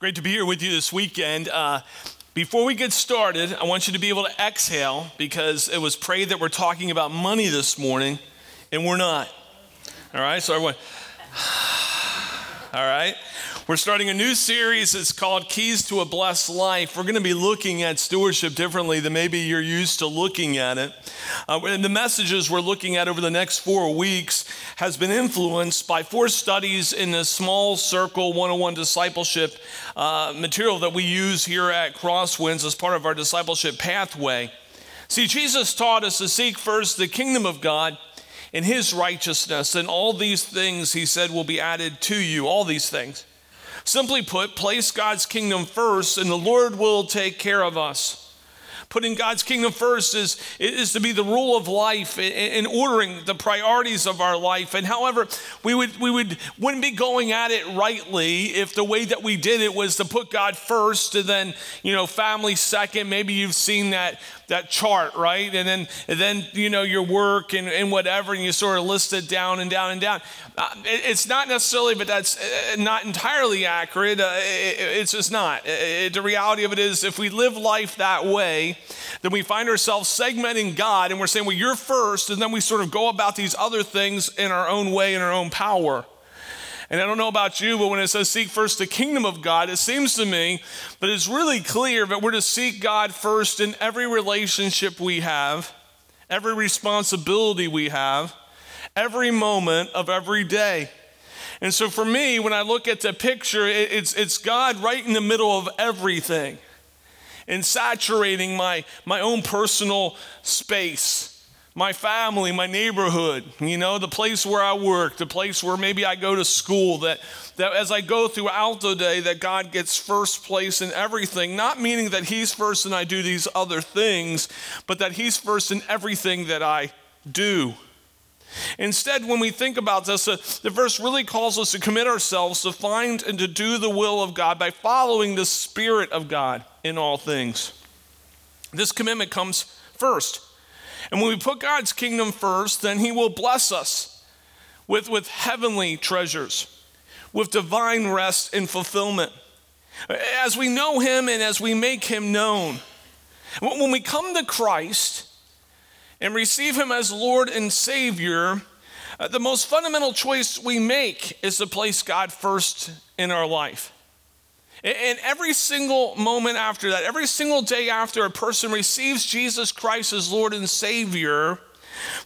great to be here with you this weekend. Uh, before we get started, I want you to be able to exhale because it was prayed that we're talking about money this morning, and we're not. All right, so everyone, all right. We're starting a new series. It's called Keys to a Blessed Life. We're going to be looking at stewardship differently than maybe you're used to looking at it. Uh, and the messages we're looking at over the next four weeks has been influenced by four studies in the small circle 101 discipleship uh, material that we use here at Crosswinds as part of our discipleship pathway. See, Jesus taught us to seek first the kingdom of God and his righteousness, and all these things, he said, will be added to you. All these things. Simply put, place God's kingdom first, and the Lord will take care of us. Putting God's kingdom first is, is to be the rule of life in ordering the priorities of our life. And however, we, would, we would, wouldn't be going at it rightly if the way that we did it was to put God first and then, you know, family second. Maybe you've seen that that chart, right? And then, and then you know, your work and, and whatever, and you sort of list it down and down and down. Uh, it, it's not necessarily, but that's uh, not entirely accurate. Uh, it, it's just not. It, the reality of it is, if we live life that way, then we find ourselves segmenting God and we're saying, well, you're first, and then we sort of go about these other things in our own way, in our own power. And I don't know about you, but when it says seek first the kingdom of God, it seems to me that it's really clear that we're to seek God first in every relationship we have, every responsibility we have, every moment of every day. And so for me, when I look at the picture, it's, it's God right in the middle of everything and saturating my, my own personal space my family, my neighborhood, you know, the place where I work, the place where maybe I go to school, that, that as I go throughout the day, that God gets first place in everything, not meaning that He's first and I do these other things, but that He's first in everything that I do. Instead, when we think about this, uh, the verse really calls us to commit ourselves to find and to do the will of God by following the Spirit of God in all things. This commitment comes first. And when we put God's kingdom first, then He will bless us with, with heavenly treasures, with divine rest and fulfillment. As we know Him and as we make Him known, when we come to Christ and receive Him as Lord and Savior, uh, the most fundamental choice we make is to place God first in our life. And every single moment after that, every single day after a person receives Jesus Christ as Lord and Savior,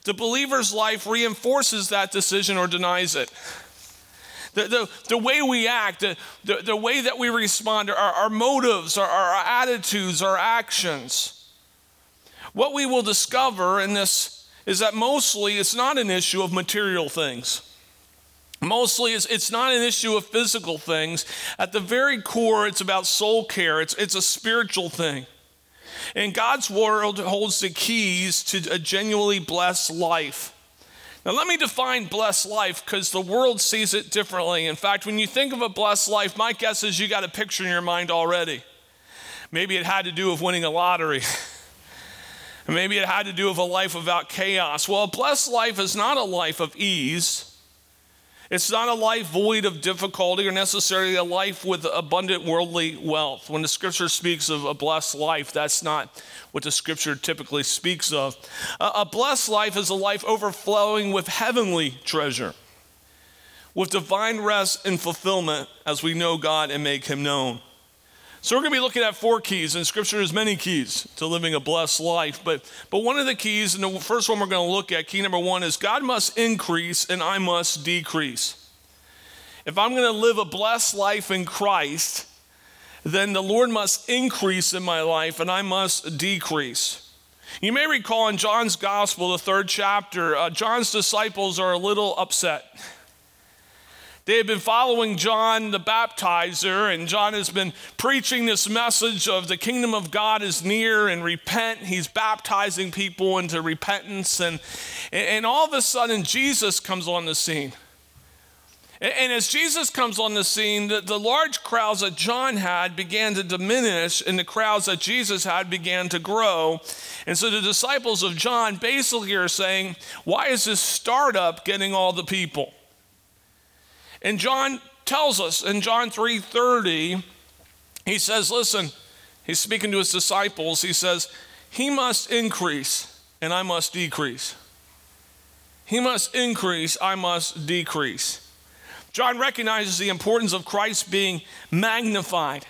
the believer's life reinforces that decision or denies it. The, the, the way we act, the, the, the way that we respond, our, our motives, our, our attitudes, our actions. What we will discover in this is that mostly it's not an issue of material things. Mostly, it's, it's not an issue of physical things. At the very core, it's about soul care, it's, it's a spiritual thing. And God's world holds the keys to a genuinely blessed life. Now, let me define blessed life because the world sees it differently. In fact, when you think of a blessed life, my guess is you got a picture in your mind already. Maybe it had to do with winning a lottery. Maybe it had to do with a life without chaos. Well, a blessed life is not a life of ease. It's not a life void of difficulty or necessarily a life with abundant worldly wealth. When the scripture speaks of a blessed life, that's not what the scripture typically speaks of. A blessed life is a life overflowing with heavenly treasure, with divine rest and fulfillment as we know God and make Him known. So we're going to be looking at four keys, and Scripture has many keys to living a blessed life. But, but one of the keys, and the first one we're going to look at, key number one, is God must increase and I must decrease. If I'm going to live a blessed life in Christ, then the Lord must increase in my life and I must decrease. You may recall in John's Gospel, the third chapter, uh, John's disciples are a little upset. They had been following John the baptizer, and John has been preaching this message of the kingdom of God is near and repent. He's baptizing people into repentance. And, and all of a sudden, Jesus comes on the scene. And as Jesus comes on the scene, the, the, large crowds that John had began to diminish, and the crowds that Jesus had began to grow. And so the disciples of John basically are saying, Why is this startup getting all the people? And John tells us in John 3:30 he says, Listen, he's speaking to his disciples. He says, He must increase and I must decrease. He must increase, I must decrease. John recognizes the importance of Christ being magnified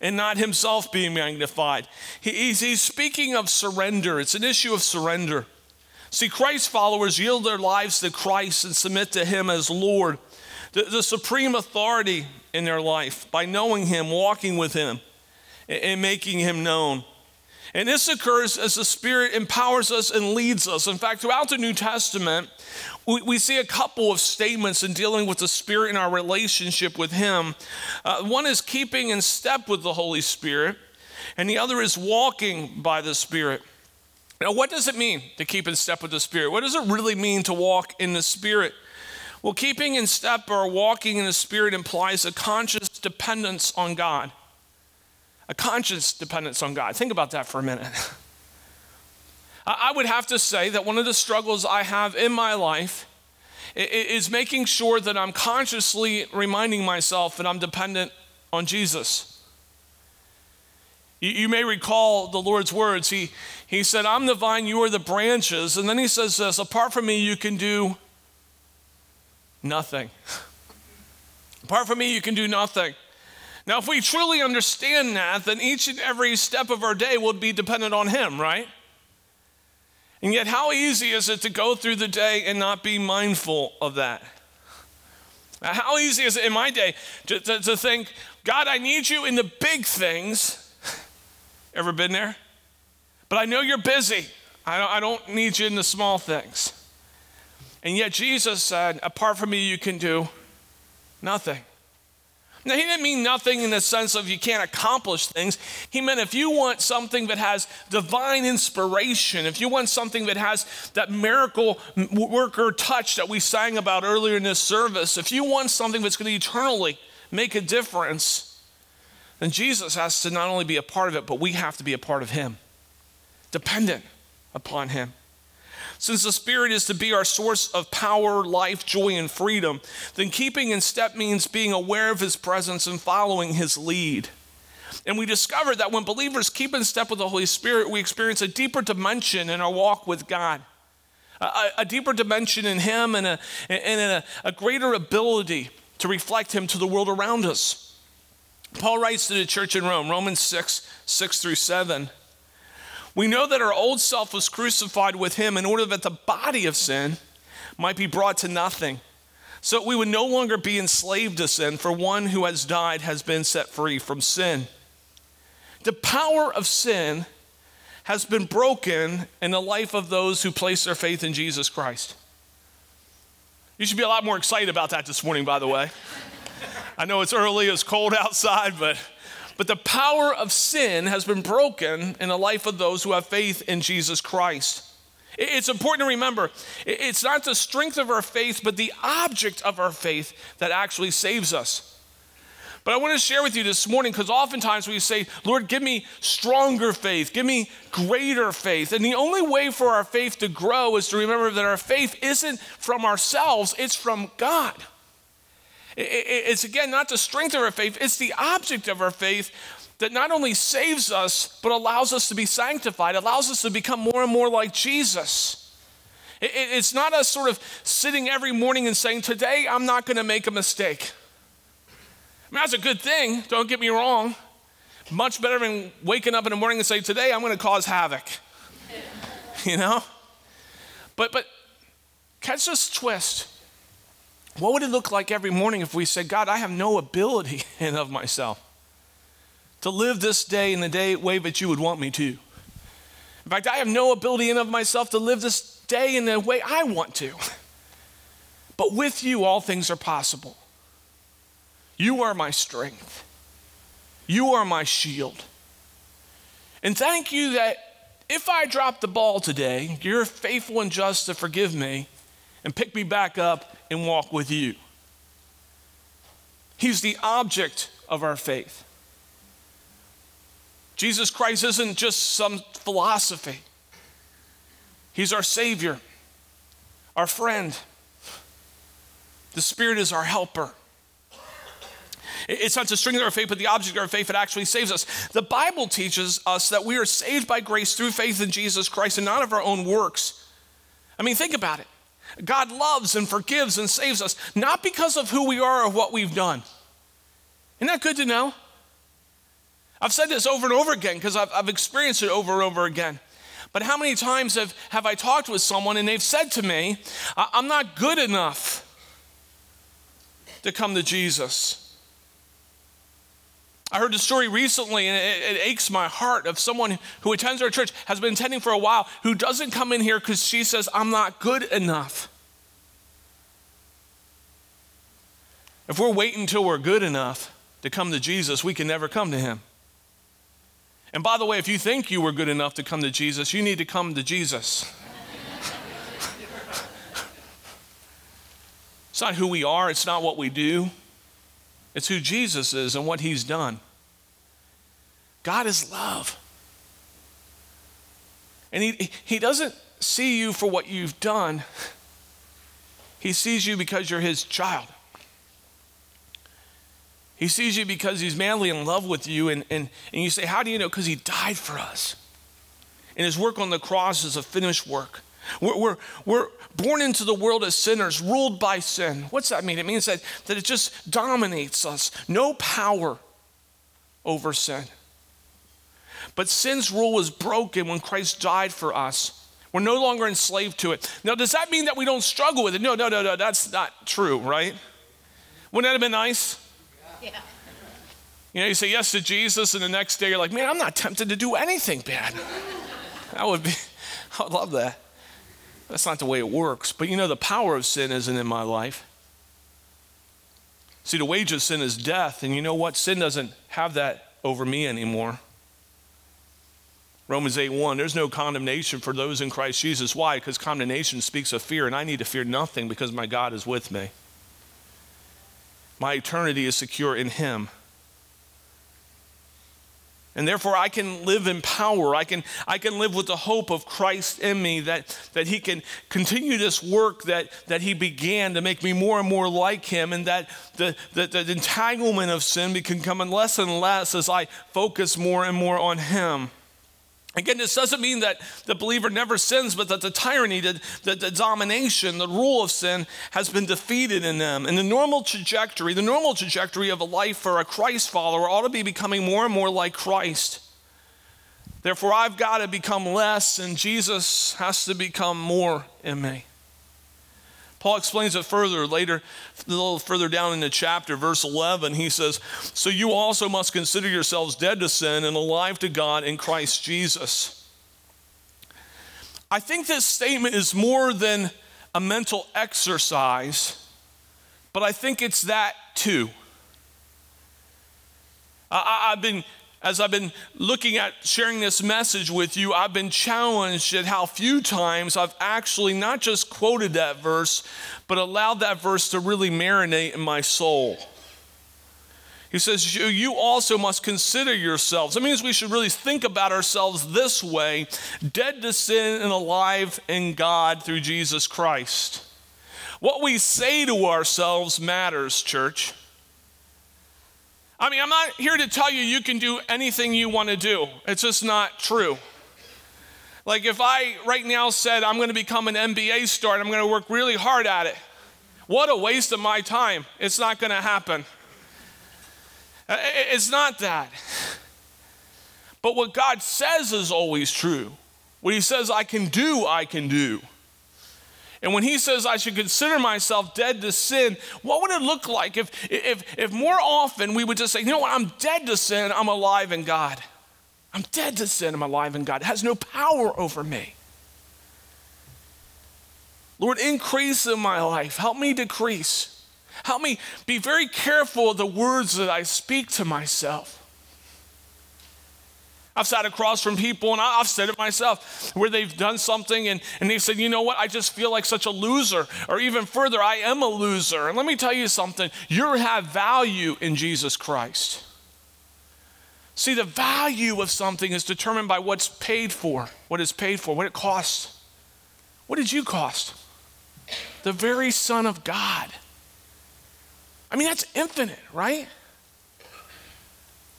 and not himself being magnified. he's, he's speaking of surrender, it's an issue of surrender. See, Christ's followers yield their lives to Christ and submit to him as Lord, the, the supreme authority in their life by knowing him, walking with him, and, and making him known. And this occurs as the Spirit empowers us and leads us. In fact, throughout the New Testament, we, we see a couple of statements in dealing with the Spirit in our relationship with Him. Uh, one is keeping in step with the Holy Spirit, and the other is walking by the Spirit. Now, what does it mean to keep in step with the Spirit? What does it really mean to walk in the Spirit? Well, keeping in step or walking in the Spirit implies a conscious dependence on God. A conscious dependence on God. Think about that for a minute. I would have to say that one of the struggles I have in my life is making sure that I'm consciously reminding myself that I'm dependent on Jesus. You, may recall the Lord's words. He, he said, I'm the vine, you are the branches. And then he says this apart from me, you can do nothing. apart from me, you can do nothing. Now, if we truly understand that, then each and every step of our day would be dependent on Him, right? And yet, how easy is it to go through the day and not be mindful of that? How easy is it in my day to, to, to think, God, I need you in the big things. Ever been there? But I know you're busy. I don't, I don't need you in the small things. And yet, Jesus said, apart from me, you can do nothing. Now, he didn't mean nothing in the sense of you can't accomplish things. He meant if you want something that has divine inspiration, if you want something that has that miracle worker touch that we sang about earlier in this service, if you want something that's going to eternally make a difference, then Jesus has to not only be a part of it, but we have to be a part of him, dependent upon him. Since the Spirit is to be our source of power, life, joy, and freedom, then keeping in step means being aware of His presence and following His lead. And we discover that when believers keep in step with the Holy Spirit, we experience a deeper dimension in our walk with God, a, a deeper dimension in Him, and, a, and a, a greater ability to reflect Him to the world around us. Paul writes to the church in Rome, Romans 6 6 through 7. We know that our old self was crucified with him in order that the body of sin might be brought to nothing. So that we would no longer be enslaved to sin, for one who has died has been set free from sin. The power of sin has been broken in the life of those who place their faith in Jesus Christ. You should be a lot more excited about that this morning, by the way. I know it's early, it's cold outside, but but the power of sin has been broken in the life of those who have faith in Jesus Christ. It's important to remember it's not the strength of our faith, but the object of our faith that actually saves us. But I want to share with you this morning because oftentimes we say, Lord, give me stronger faith, give me greater faith. And the only way for our faith to grow is to remember that our faith isn't from ourselves, it's from God. It's again not the strength of our faith, it's the object of our faith that not only saves us, but allows us to be sanctified, allows us to become more and more like Jesus. It's not us sort of sitting every morning and saying, Today I'm not going to make a mistake. I mean, that's a good thing, don't get me wrong. Much better than waking up in the morning and saying, Today I'm going to cause havoc. you know? But, but catch this twist. What would it look like every morning if we said, God, I have no ability in of myself to live this day in the day, way that you would want me to? In fact, I have no ability in of myself to live this day in the way I want to. But with you, all things are possible. You are my strength. You are my shield. And thank you that if I drop the ball today, you're faithful and just to forgive me and pick me back up and walk with you. He's the object of our faith. Jesus Christ isn't just some philosophy, He's our Savior, our friend. The Spirit is our helper. It's not the strength of our faith, but the object of our faith that actually saves us. The Bible teaches us that we are saved by grace through faith in Jesus Christ and not of our own works. I mean, think about it. God loves and forgives and saves us, not because of who we are or what we've done. Isn't that good to know? I've said this over and over again because I've, I've experienced it over and over again. But how many times have, have I talked with someone and they've said to me, I'm not good enough to come to Jesus? I heard the story recently, and it, it, aches my heart of someone who attends our church, has been attending for a while, who doesn't come in here because she says, I'm not good enough. If we're waiting until we're good enough to come to Jesus, we can never come to Him. And by the way, if you think you were good enough to come to Jesus, you need to come to Jesus. it's not who we are, it's not what we do, it's who Jesus is and what he's done. God is love. And he, he doesn't see you for what you've done, he sees you because you're his child. He sees you because he's madly in love with you. And, and, and you say, How do you know? Because he died for us. And his work on the cross is a finished work. We're, we're, we're born into the world as sinners, ruled by sin. What's that mean? It means that, that it just dominates us, no power over sin. But sin's rule was broken when Christ died for us. We're no longer enslaved to it. Now, does that mean that we don't struggle with it? No, no, no, no, that's not true, right? Wouldn't that have been nice? Yeah. You know, you say yes to Jesus, and the next day you're like, man, I'm not tempted to do anything bad. that would be, I would love that. That's not the way it works. But you know, the power of sin isn't in my life. See, the wage of sin is death, and you know what? Sin doesn't have that over me anymore. Romans 8 1, there's no condemnation for those in Christ Jesus. Why? Because condemnation speaks of fear, and I need to fear nothing because my God is with me. My eternity is secure in Him. And therefore, I can live in power. I can, I can live with the hope of Christ in me that, that He can continue this work that, that He began to make me more and more like Him, and that the, the, the entanglement of sin can come less and less as I focus more and more on Him. Again, this doesn't mean that the believer never sins, but that the tyranny, the, the, the, domination, the rule of sin has been defeated in them. And the normal trajectory, the normal trajectory of a life for a Christ follower ought to be becoming more and more like Christ. Therefore, I've got to become less, and Jesus has to become more in me. Paul explains it further later, a little further down in the chapter, verse 11. He says, So you also must consider yourselves dead to sin and alive to God in Christ Jesus. I think this statement is more than a mental exercise, but I think it's that too. I, have been as I've been looking at sharing this message with you, I've been challenged at how few times I've actually not just quoted that verse, but allowed that verse to really marinate in my soul. He says, You also must consider yourselves. That means we should really think about ourselves this way dead to sin and alive in God through Jesus Christ. What we say to ourselves matters, church. I mean, I'm not here to tell you you can do anything you want to do. It's just not true. Like if I right now said I'm going to become an NBA star and I'm going to work really hard at it, what a waste of my time. It's not going to happen. It's not that. But what God says is always true. What He says I can do, I can do. And when he says I should consider myself dead to sin, what would it look like if, if, if more often we would just say, you know what, I'm dead to sin, I'm alive in God. I'm dead to sin, I'm alive in God. It has no power over me. Lord, increase in my life. Help me decrease. Help me be very careful of the words that I speak to myself. I've sat across from people, and I've said it myself, where they've done something and, and they've said, you know what, I just feel like such a loser. Or even further, I am a loser. And let me tell you something you have value in Jesus Christ. See, the value of something is determined by what's paid for, what is paid for, what it costs. What did you cost? The very Son of God. I mean, that's infinite, right?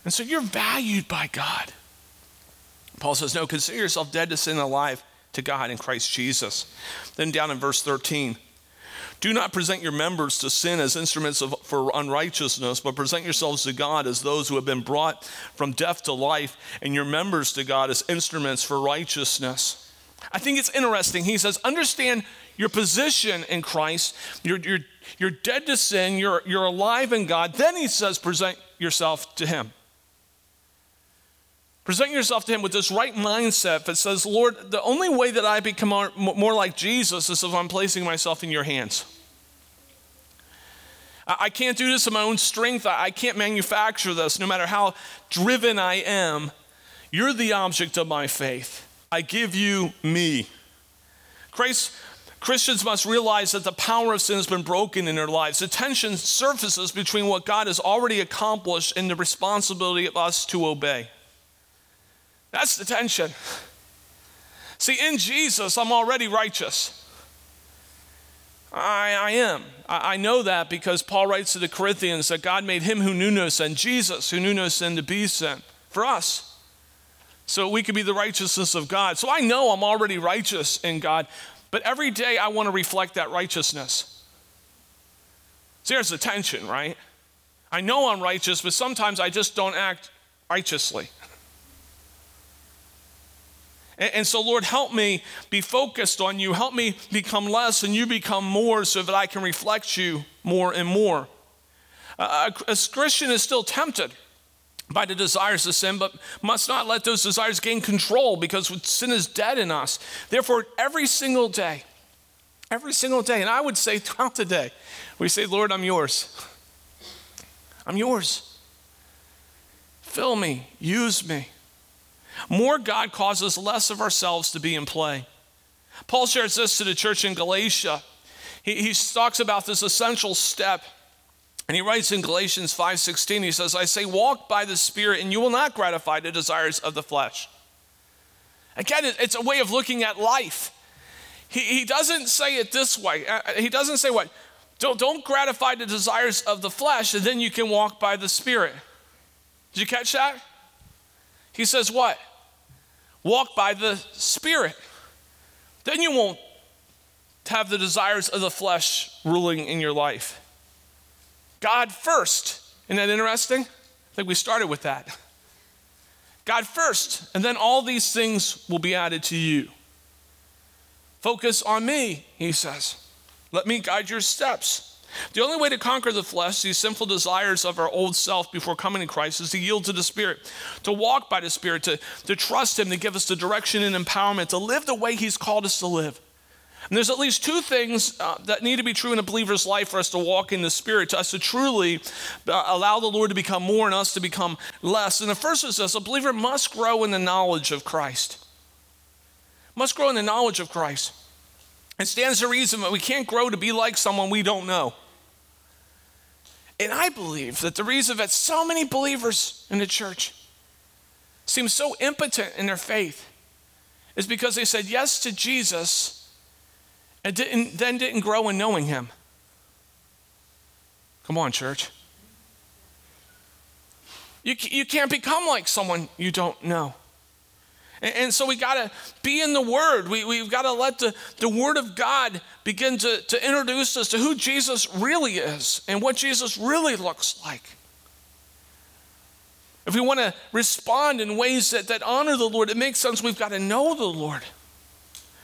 And so you're valued by God. Paul says, No, consider yourself dead to sin and alive to God in Christ Jesus. Then down in verse 13, do not present your members to sin as instruments of, for unrighteousness, but present yourselves to God as those who have been brought from death to life, and your members to God as instruments for righteousness. I think it's interesting. He says, understand your position in Christ. You're, you're, you're dead to sin, you're, you're alive in God. Then he says, present yourself to Him. Present yourself to Him with this right mindset that says, Lord, the only way that I become more, like Jesus is if I'm placing myself in your hands. I can't do this in my own strength. I can't manufacture this, no matter how driven I am. You're the object of my faith. I give you me. Christ, Christians must realize that the power of sin has been broken in their lives. The tension surfaces between what God has already accomplished and the responsibility of us to obey. That's the tension. See, in Jesus, I'm already righteous. I, I am. I, I, know that because Paul writes to the Corinthians that God made him who knew no sin, Jesus, who knew no sin, to be sin for us. So we could be the righteousness of God. So I know I'm already righteous in God, but every day I want to reflect that righteousness. See, there's the tension, right? I know I'm righteous, but sometimes I just don't act righteously. And, and so, Lord, help me be focused on you. Help me become less and you become more so that I can reflect you more and more. Uh, a, a Christian is still tempted by the desires of sin, but must not let those desires gain control because sin is dead in us. Therefore, every single day, every single day, and I would say throughout the day, we say, Lord, I'm yours. I'm yours. Fill me, use me. More God causes less of ourselves to be in play. Paul shares this to the church in Galatia. He, he talks about this essential step. And he writes in Galatians 5:16, he says, I say, walk by the Spirit, and you will not gratify the desires of the flesh. Again, it's a way of looking at life. He, he doesn't say it this way. Uh, he doesn't say what? Don't, don't gratify the desires of the flesh, and then you can walk by the Spirit. Did you catch that? He says, What? Walk by the Spirit. Then you won't have the desires of the flesh ruling in your life. God first. Isn't that interesting? I think we started with that. God first, and then all these things will be added to you. Focus on me, he says. Let me guide your steps. The only way to conquer the flesh, these sinful desires of our old self before coming to Christ, is to yield to the Spirit, to walk by the Spirit, to, to trust Him to give us the direction and empowerment, to live the way He's called us to live. And there's at least two things uh, that need to be true in a believer's life for us to walk in the Spirit, to us to truly uh, allow the Lord to become more and us to become less. And the first is this a believer must grow in the knowledge of Christ. Must grow in the knowledge of Christ. It stands to reason that we can't grow to be like someone we don't know. And I believe that the reason that so many believers in the church seem so impotent in their faith is because they said yes to Jesus and didn't, then didn't grow in knowing him. Come on, church. You, you can't become like someone you don't know. And, and so we got to be in the Word. We, we've got to let the, the Word of God begin to, to introduce us to who Jesus really is and what Jesus really looks like. If we want to respond in ways that, that honor the Lord, it makes sense we've got to know the Lord.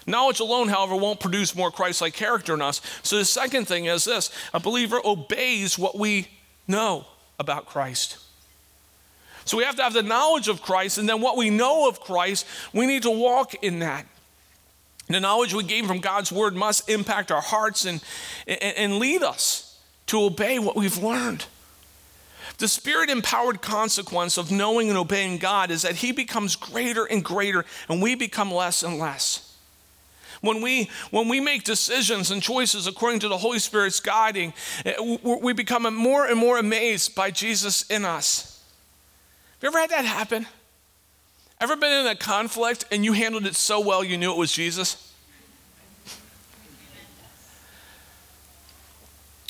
Knowledge alone, however, won't produce more Christ like character in us. So the second thing is this a believer obeys what we know about Christ. So we have to have the knowledge of Christ, and then what we know of Christ, we need to walk in that. The knowledge we gain from God's word must impact our hearts and, and, and lead us to obey what we've learned. The spirit empowered consequence of knowing and obeying God is that He becomes greater and greater, and we become less and less. When we, when we make decisions and choices according to the Holy Spirit's guiding, eh, we become more and more amazed by Jesus in us. Have you ever had that happen? Ever been in a conflict and you handled it so well you knew it was Jesus?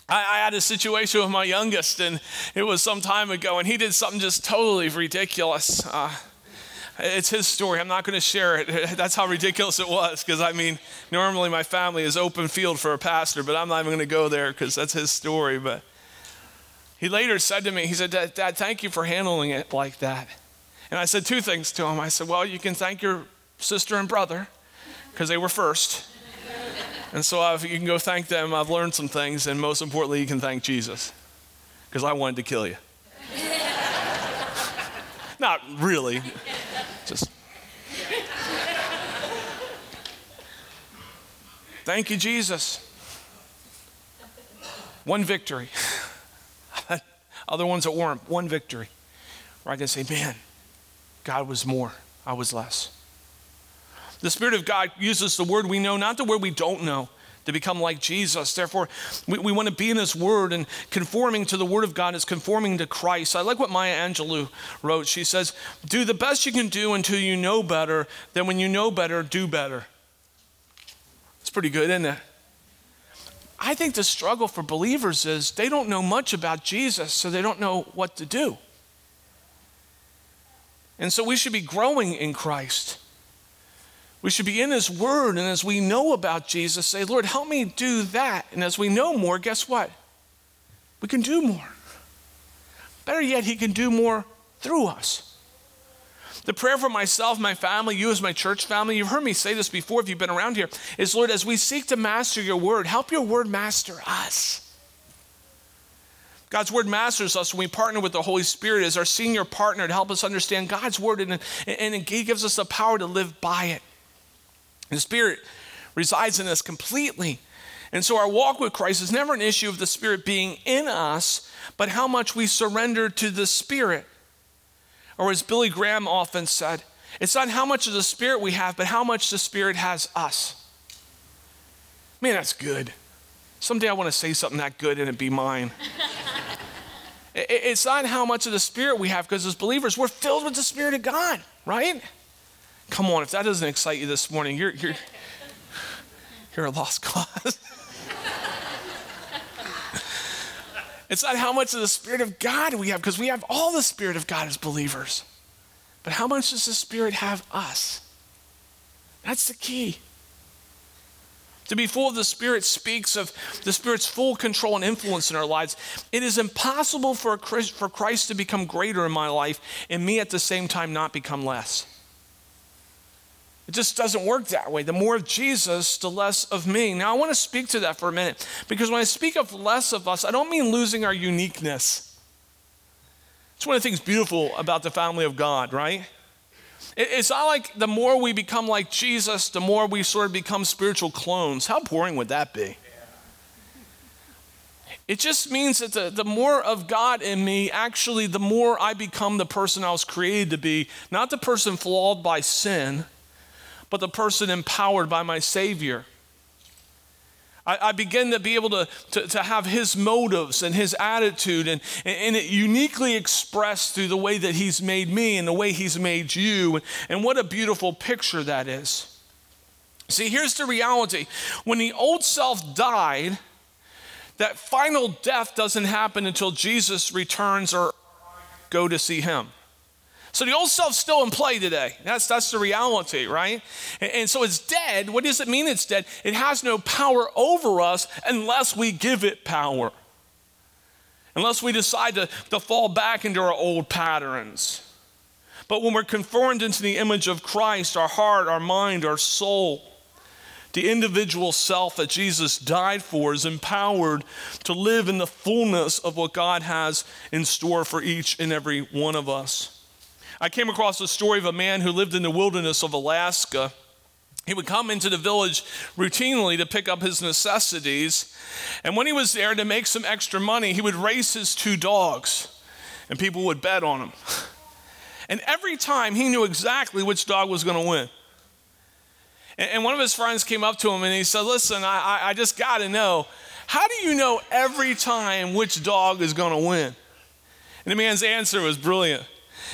I, had a situation with my youngest, and it was some time ago, and he did something just totally ridiculous. Uh, it's his story. I'm not going to share it. That's how ridiculous it was, because I mean, normally my family is open field for a pastor, but I'm not even going to go there because that's his story. But he later said to me, he said, Dad, Dad, thank you for handling it like that. And I said two things to him. I said, Well, you can thank your sister and brother because they were first. And so if you can go thank them, I've learned some things, and most importantly, you can thank Jesus because I wanted to kill you. Not really, just. Thank you, Jesus. One victory. Other ones that weren't, one victory. Where I can say, man, God was more, I was less. The Spirit of God uses the word we know, not the word we don't know, to become like Jesus. Therefore, we, we want to be in His Word, and conforming to the Word of God is conforming to Christ. I like what Maya Angelou wrote. She says, Do the best you can do until you know better, then when you know better, do better. It's pretty good, isn't it? I think the struggle for believers is they don't know much about Jesus, so they don't know what to do. And so we should be growing in Christ. We should be in His Word, and as we know about Jesus, say, Lord, help me do that. And as we know more, guess what? We can do more. Better yet, He can do more through us. The prayer for myself, my family, you as my church family, you've heard me say this before if you've been around here, is Lord, as we seek to master your word, help your word master us. God's word masters us when we partner with the Holy Spirit as our senior partner to help us understand God's word, and, and He gives us the power to live by it. The Spirit resides in us completely. And so our walk with Christ is never an issue of the Spirit being in us, but how much we surrender to the Spirit. Or as Billy Graham often said, it's not how much of the Spirit we have, but how much the Spirit has us. Man, that's good. Someday I want to say something that good and it be mine. it's not how much of the Spirit we have, because as believers, we're filled with the Spirit of God, right? Come on, if that doesn't excite you this morning, you're, you're, you're a lost cause. it's not how much of the Spirit of God we have, because we have all the Spirit of God as believers. But how much does the Spirit have us? That's the key. To be full of the Spirit speaks of the Spirit's full control and influence in our lives. It is impossible for, Christ, for Christ to become greater in my life and me at the same time not become less. It just doesn't work that way. The more of Jesus, the less of me. Now, I want to speak to that for a minute because when I speak of less of us, I don't mean losing our uniqueness. It's one of the things beautiful about the family of God, right? It's not like the more we become like Jesus, the more we sort of become spiritual clones. How boring would that be? It just means that the, the more of God in me, actually, the more I become the person I was created to be, not the person flawed by sin but the person empowered by my Savior. I, I begin to be able to, to, to, have his motives and his attitude, and, and it uniquely expressed through the way that he's made me and the way he's made you. And what a beautiful picture that is. See, here's the reality when the old self died, that final death doesn't happen until Jesus returns or go to see him. So the old self's still in play today. That's, that's the reality, right? And, and so it's dead. What does it mean it's dead? It has no power over us unless we give it power. Unless we decide to, to fall back into our old patterns. But when we're conformed into the image of Christ, our heart, our mind, our soul, the individual self that Jesus died for is empowered to live in the fullness of what God has in store for each and every one of us. I came across a story of a man who lived in the wilderness of Alaska. He would come into the village routinely to pick up his necessities. And when he was there to make some extra money, he would race his two dogs, and people would bet on him. And every time he knew exactly which dog was going to win. And one of his friends came up to him and he said, Listen, I, I just got to know, how do you know every time which dog is going to win? And the man's answer was brilliant.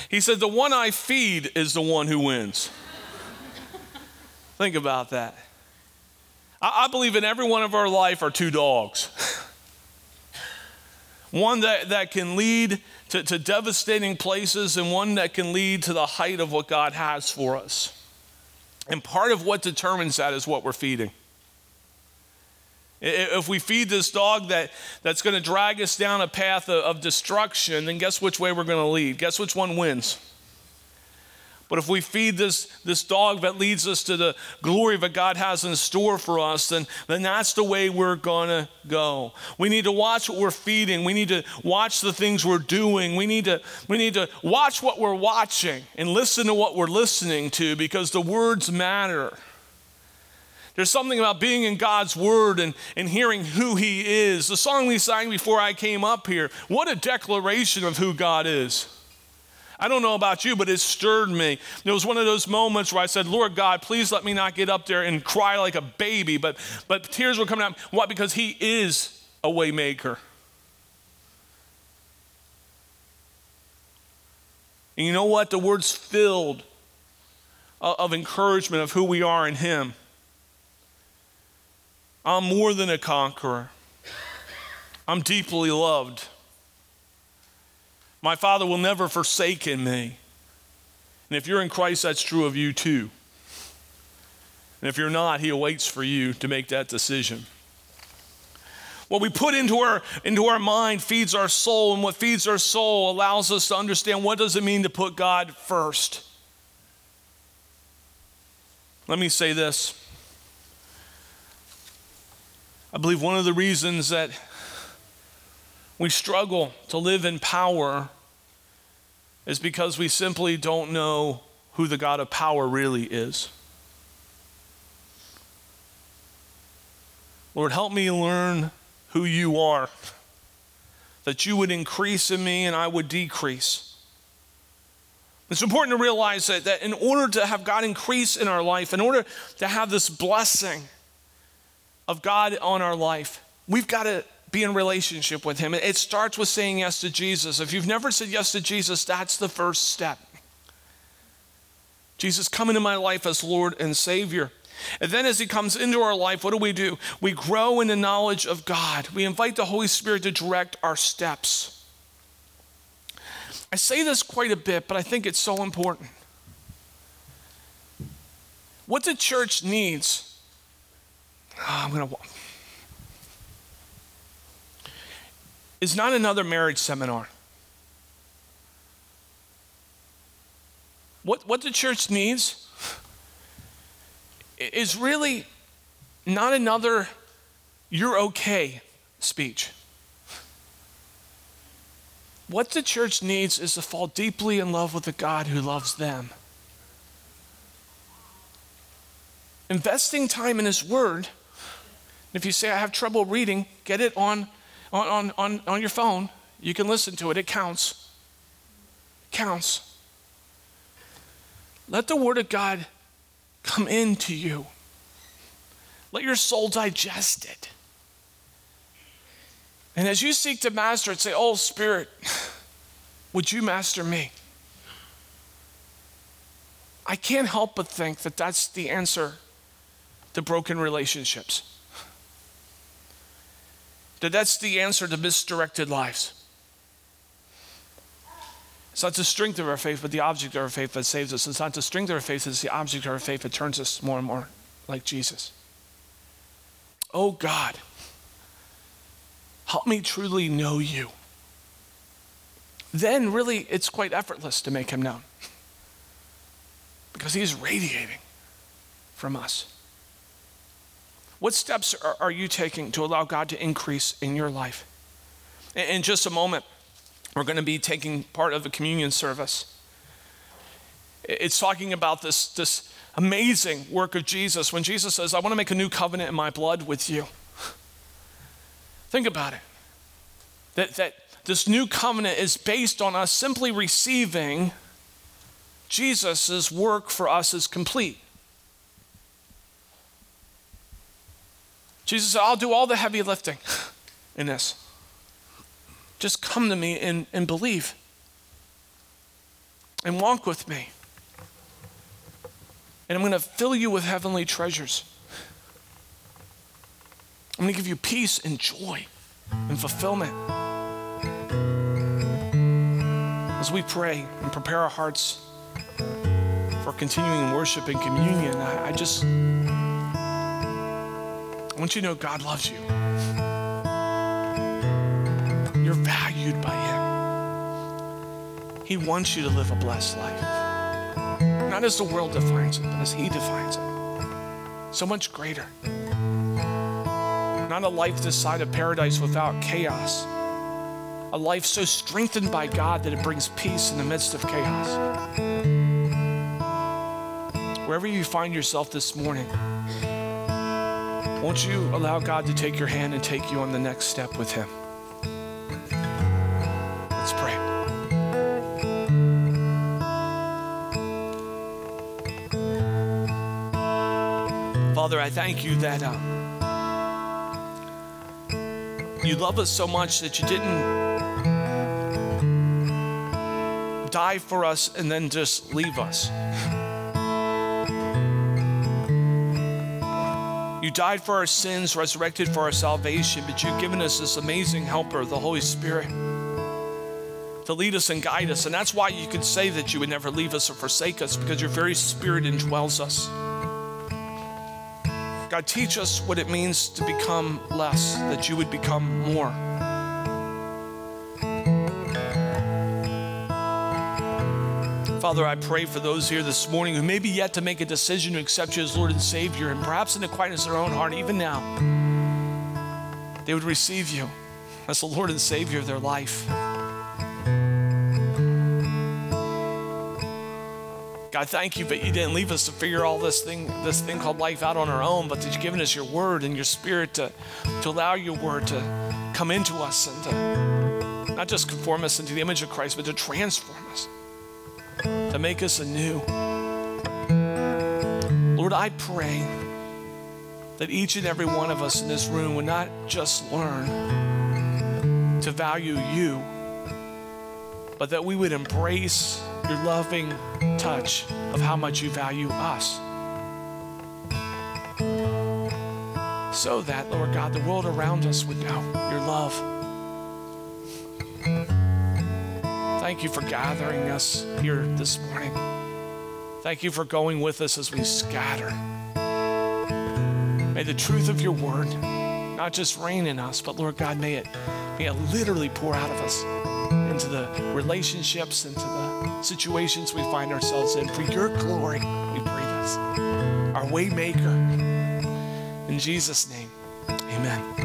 He said, The one I feed is the one who wins. Think about that. I, I believe in every one of our life are two dogs. one that, that can lead to, to devastating places, and one that can lead to the height of what God has for us. And part of what determines that is what we're feeding. If we feed this dog that, that's going to drag us down a path of, of destruction, then guess which way we're going to lead? Guess which one wins? But if we feed this, this dog that leads us to the glory that God has in store for us, then, then that's the way we're going to go. We need to watch what we're feeding. We need to watch the things we're doing. We need to, we need to watch what we're watching and listen to what we're listening to because the words matter. There's something about being in God's Word and, and hearing who He is. The song we sang before I came up here, what a declaration of who God is. I don't know about you, but it stirred me. It was one of those moments where I said, Lord God, please let me not get up there and cry like a baby. But, but tears were coming out. Why? Because He is a waymaker. And you know what? The word's filled uh, of encouragement of who we are in Him. I'm more than a conqueror. I'm deeply loved. My Father will never forsaken me. And if you're in Christ, that's true of you too. And if you're not, He awaits for you to make that decision. What we put into our, into our mind feeds our soul, and what feeds our soul allows us to understand what does it mean to put God first. Let me say this. I believe one of the reasons that we struggle to live in power is because we simply don't know who the God of power really is. Lord, help me learn who you are, that you would increase in me and I would decrease. It's important to realize that, that in order to have God increase in our life, in order to have this blessing of God on our life, we've got to be in relationship with Him. It starts with saying yes to Jesus. If you've never said yes to Jesus, that's the first step. Jesus, come into my life as Lord and Savior. And then as He comes into our life, what do we do? We grow in the knowledge of God. We invite the Holy Spirit to direct our steps. I say this quite a bit, but I think it's so important. What the church needs, oh, I'm going to is not another marriage seminar. What, what the church needs is really not another you're okay speech. What the church needs is to fall deeply in love with the God who loves them. Investing time in His Word. If you say, I have trouble reading, get it on on, on, on your phone. You can listen to it, it counts. It counts. Let the Word of God come into you. Let your soul digest it. And as you seek to master it, say, Oh, Spirit, would you master me? I can't help but think that that's the answer to broken relationships that that's the answer to misdirected lives. It's not the strength of our faith, but the object of our faith that saves us. It's not the strength of our faith, it's the object of our faith that turns us more and more like Jesus. Oh God, help me truly know you. Then, really, it's quite effortless to make him known because he's radiating from us. What steps are, are you taking to allow God to increase in your life? In, in just a moment, we're going to be taking part of the communion service. It's talking about this, this amazing work of Jesus when Jesus says, I want to make a new covenant in my blood with you. Think about it. That, that this new covenant is based on us simply receiving Jesus' work for us is complete. Jesus said, I'll do all the heavy lifting in this. Just come to me and, and believe and walk with me. And I'm going to fill you with heavenly treasures. I'm going to give you peace and joy and fulfillment. as we pray and prepare our hearts for continuing worship and communion, I, I just want you to know God loves you. You're valued by Him. He wants you to live a blessed life. Not as the world defines it, but as He defines it. So much greater. Not a life this side of paradise without chaos. A life so strengthened by God that it brings peace in the midst of chaos. Wherever you find yourself this morning, won't you allow God to take your hand and take you on the next step with Him? Let's pray. Father, I thank you that uh, you love us so much that you didn't die for us and then just leave us. Died for our sins, resurrected for our salvation, but you've given us this amazing helper, the Holy Spirit, to lead us and guide us. And that's why you could say that you would never leave us or forsake us, because your very spirit indwells us. God, teach us what it means to become less, that you would become more. Father, I pray for those here this morning who may be yet to make a decision to accept you as Lord and Savior, and perhaps in the quietness of their own heart, even now, they would receive you as the Lord and Savior of their life. God, thank you that you didn't leave us to figure all this thing, this thing called life out on our own, but that you've given us your word and your spirit to, to allow your word to come into us and to not just conform us into the image of Christ, but to transform us to make us anew. Lord, I pray that each and every one of us in this room would not just learn to value you, but that we would embrace your loving touch of how much you value us. So that, Lord God, the world around us would know your love. Thank you for gathering us here this morning. Thank you for going with us as we scatter. May the truth of your word not just reign in us, but Lord God, may it, may it literally pour out of us into the relationships, into the situations we find ourselves in. For your glory, we pray this. Our way maker. In Jesus' name, amen.